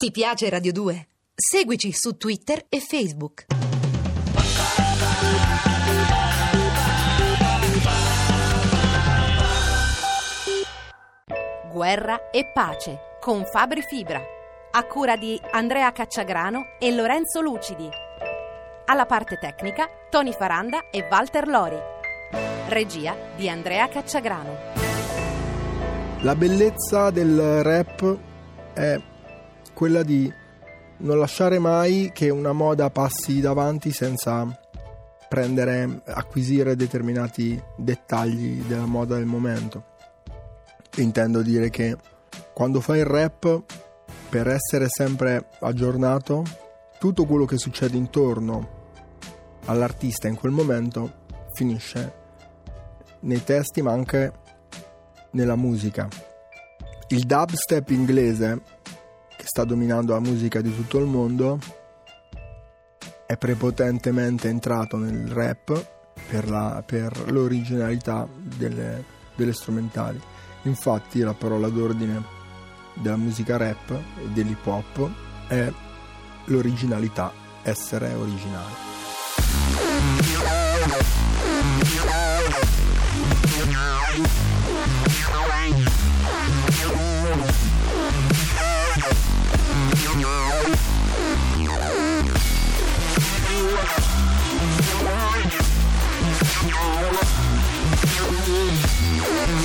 Ti piace Radio 2? Seguici su Twitter e Facebook. Guerra e pace con Fabri Fibra. A cura di Andrea Cacciagrano e Lorenzo Lucidi. Alla parte tecnica Tony Faranda e Walter Lori. Regia di Andrea Cacciagrano. La bellezza del rap è quella di non lasciare mai che una moda passi davanti senza prendere, acquisire determinati dettagli della moda del momento. Intendo dire che quando fai il rap, per essere sempre aggiornato, tutto quello che succede intorno all'artista in quel momento finisce nei testi ma anche nella musica. Il dubstep inglese sta dominando la musica di tutto il mondo, è prepotentemente entrato nel rap per, la, per l'originalità delle, delle strumentali. Infatti la parola d'ordine della musica rap e dell'hip hop è l'originalità, essere originale. Mm-hmm.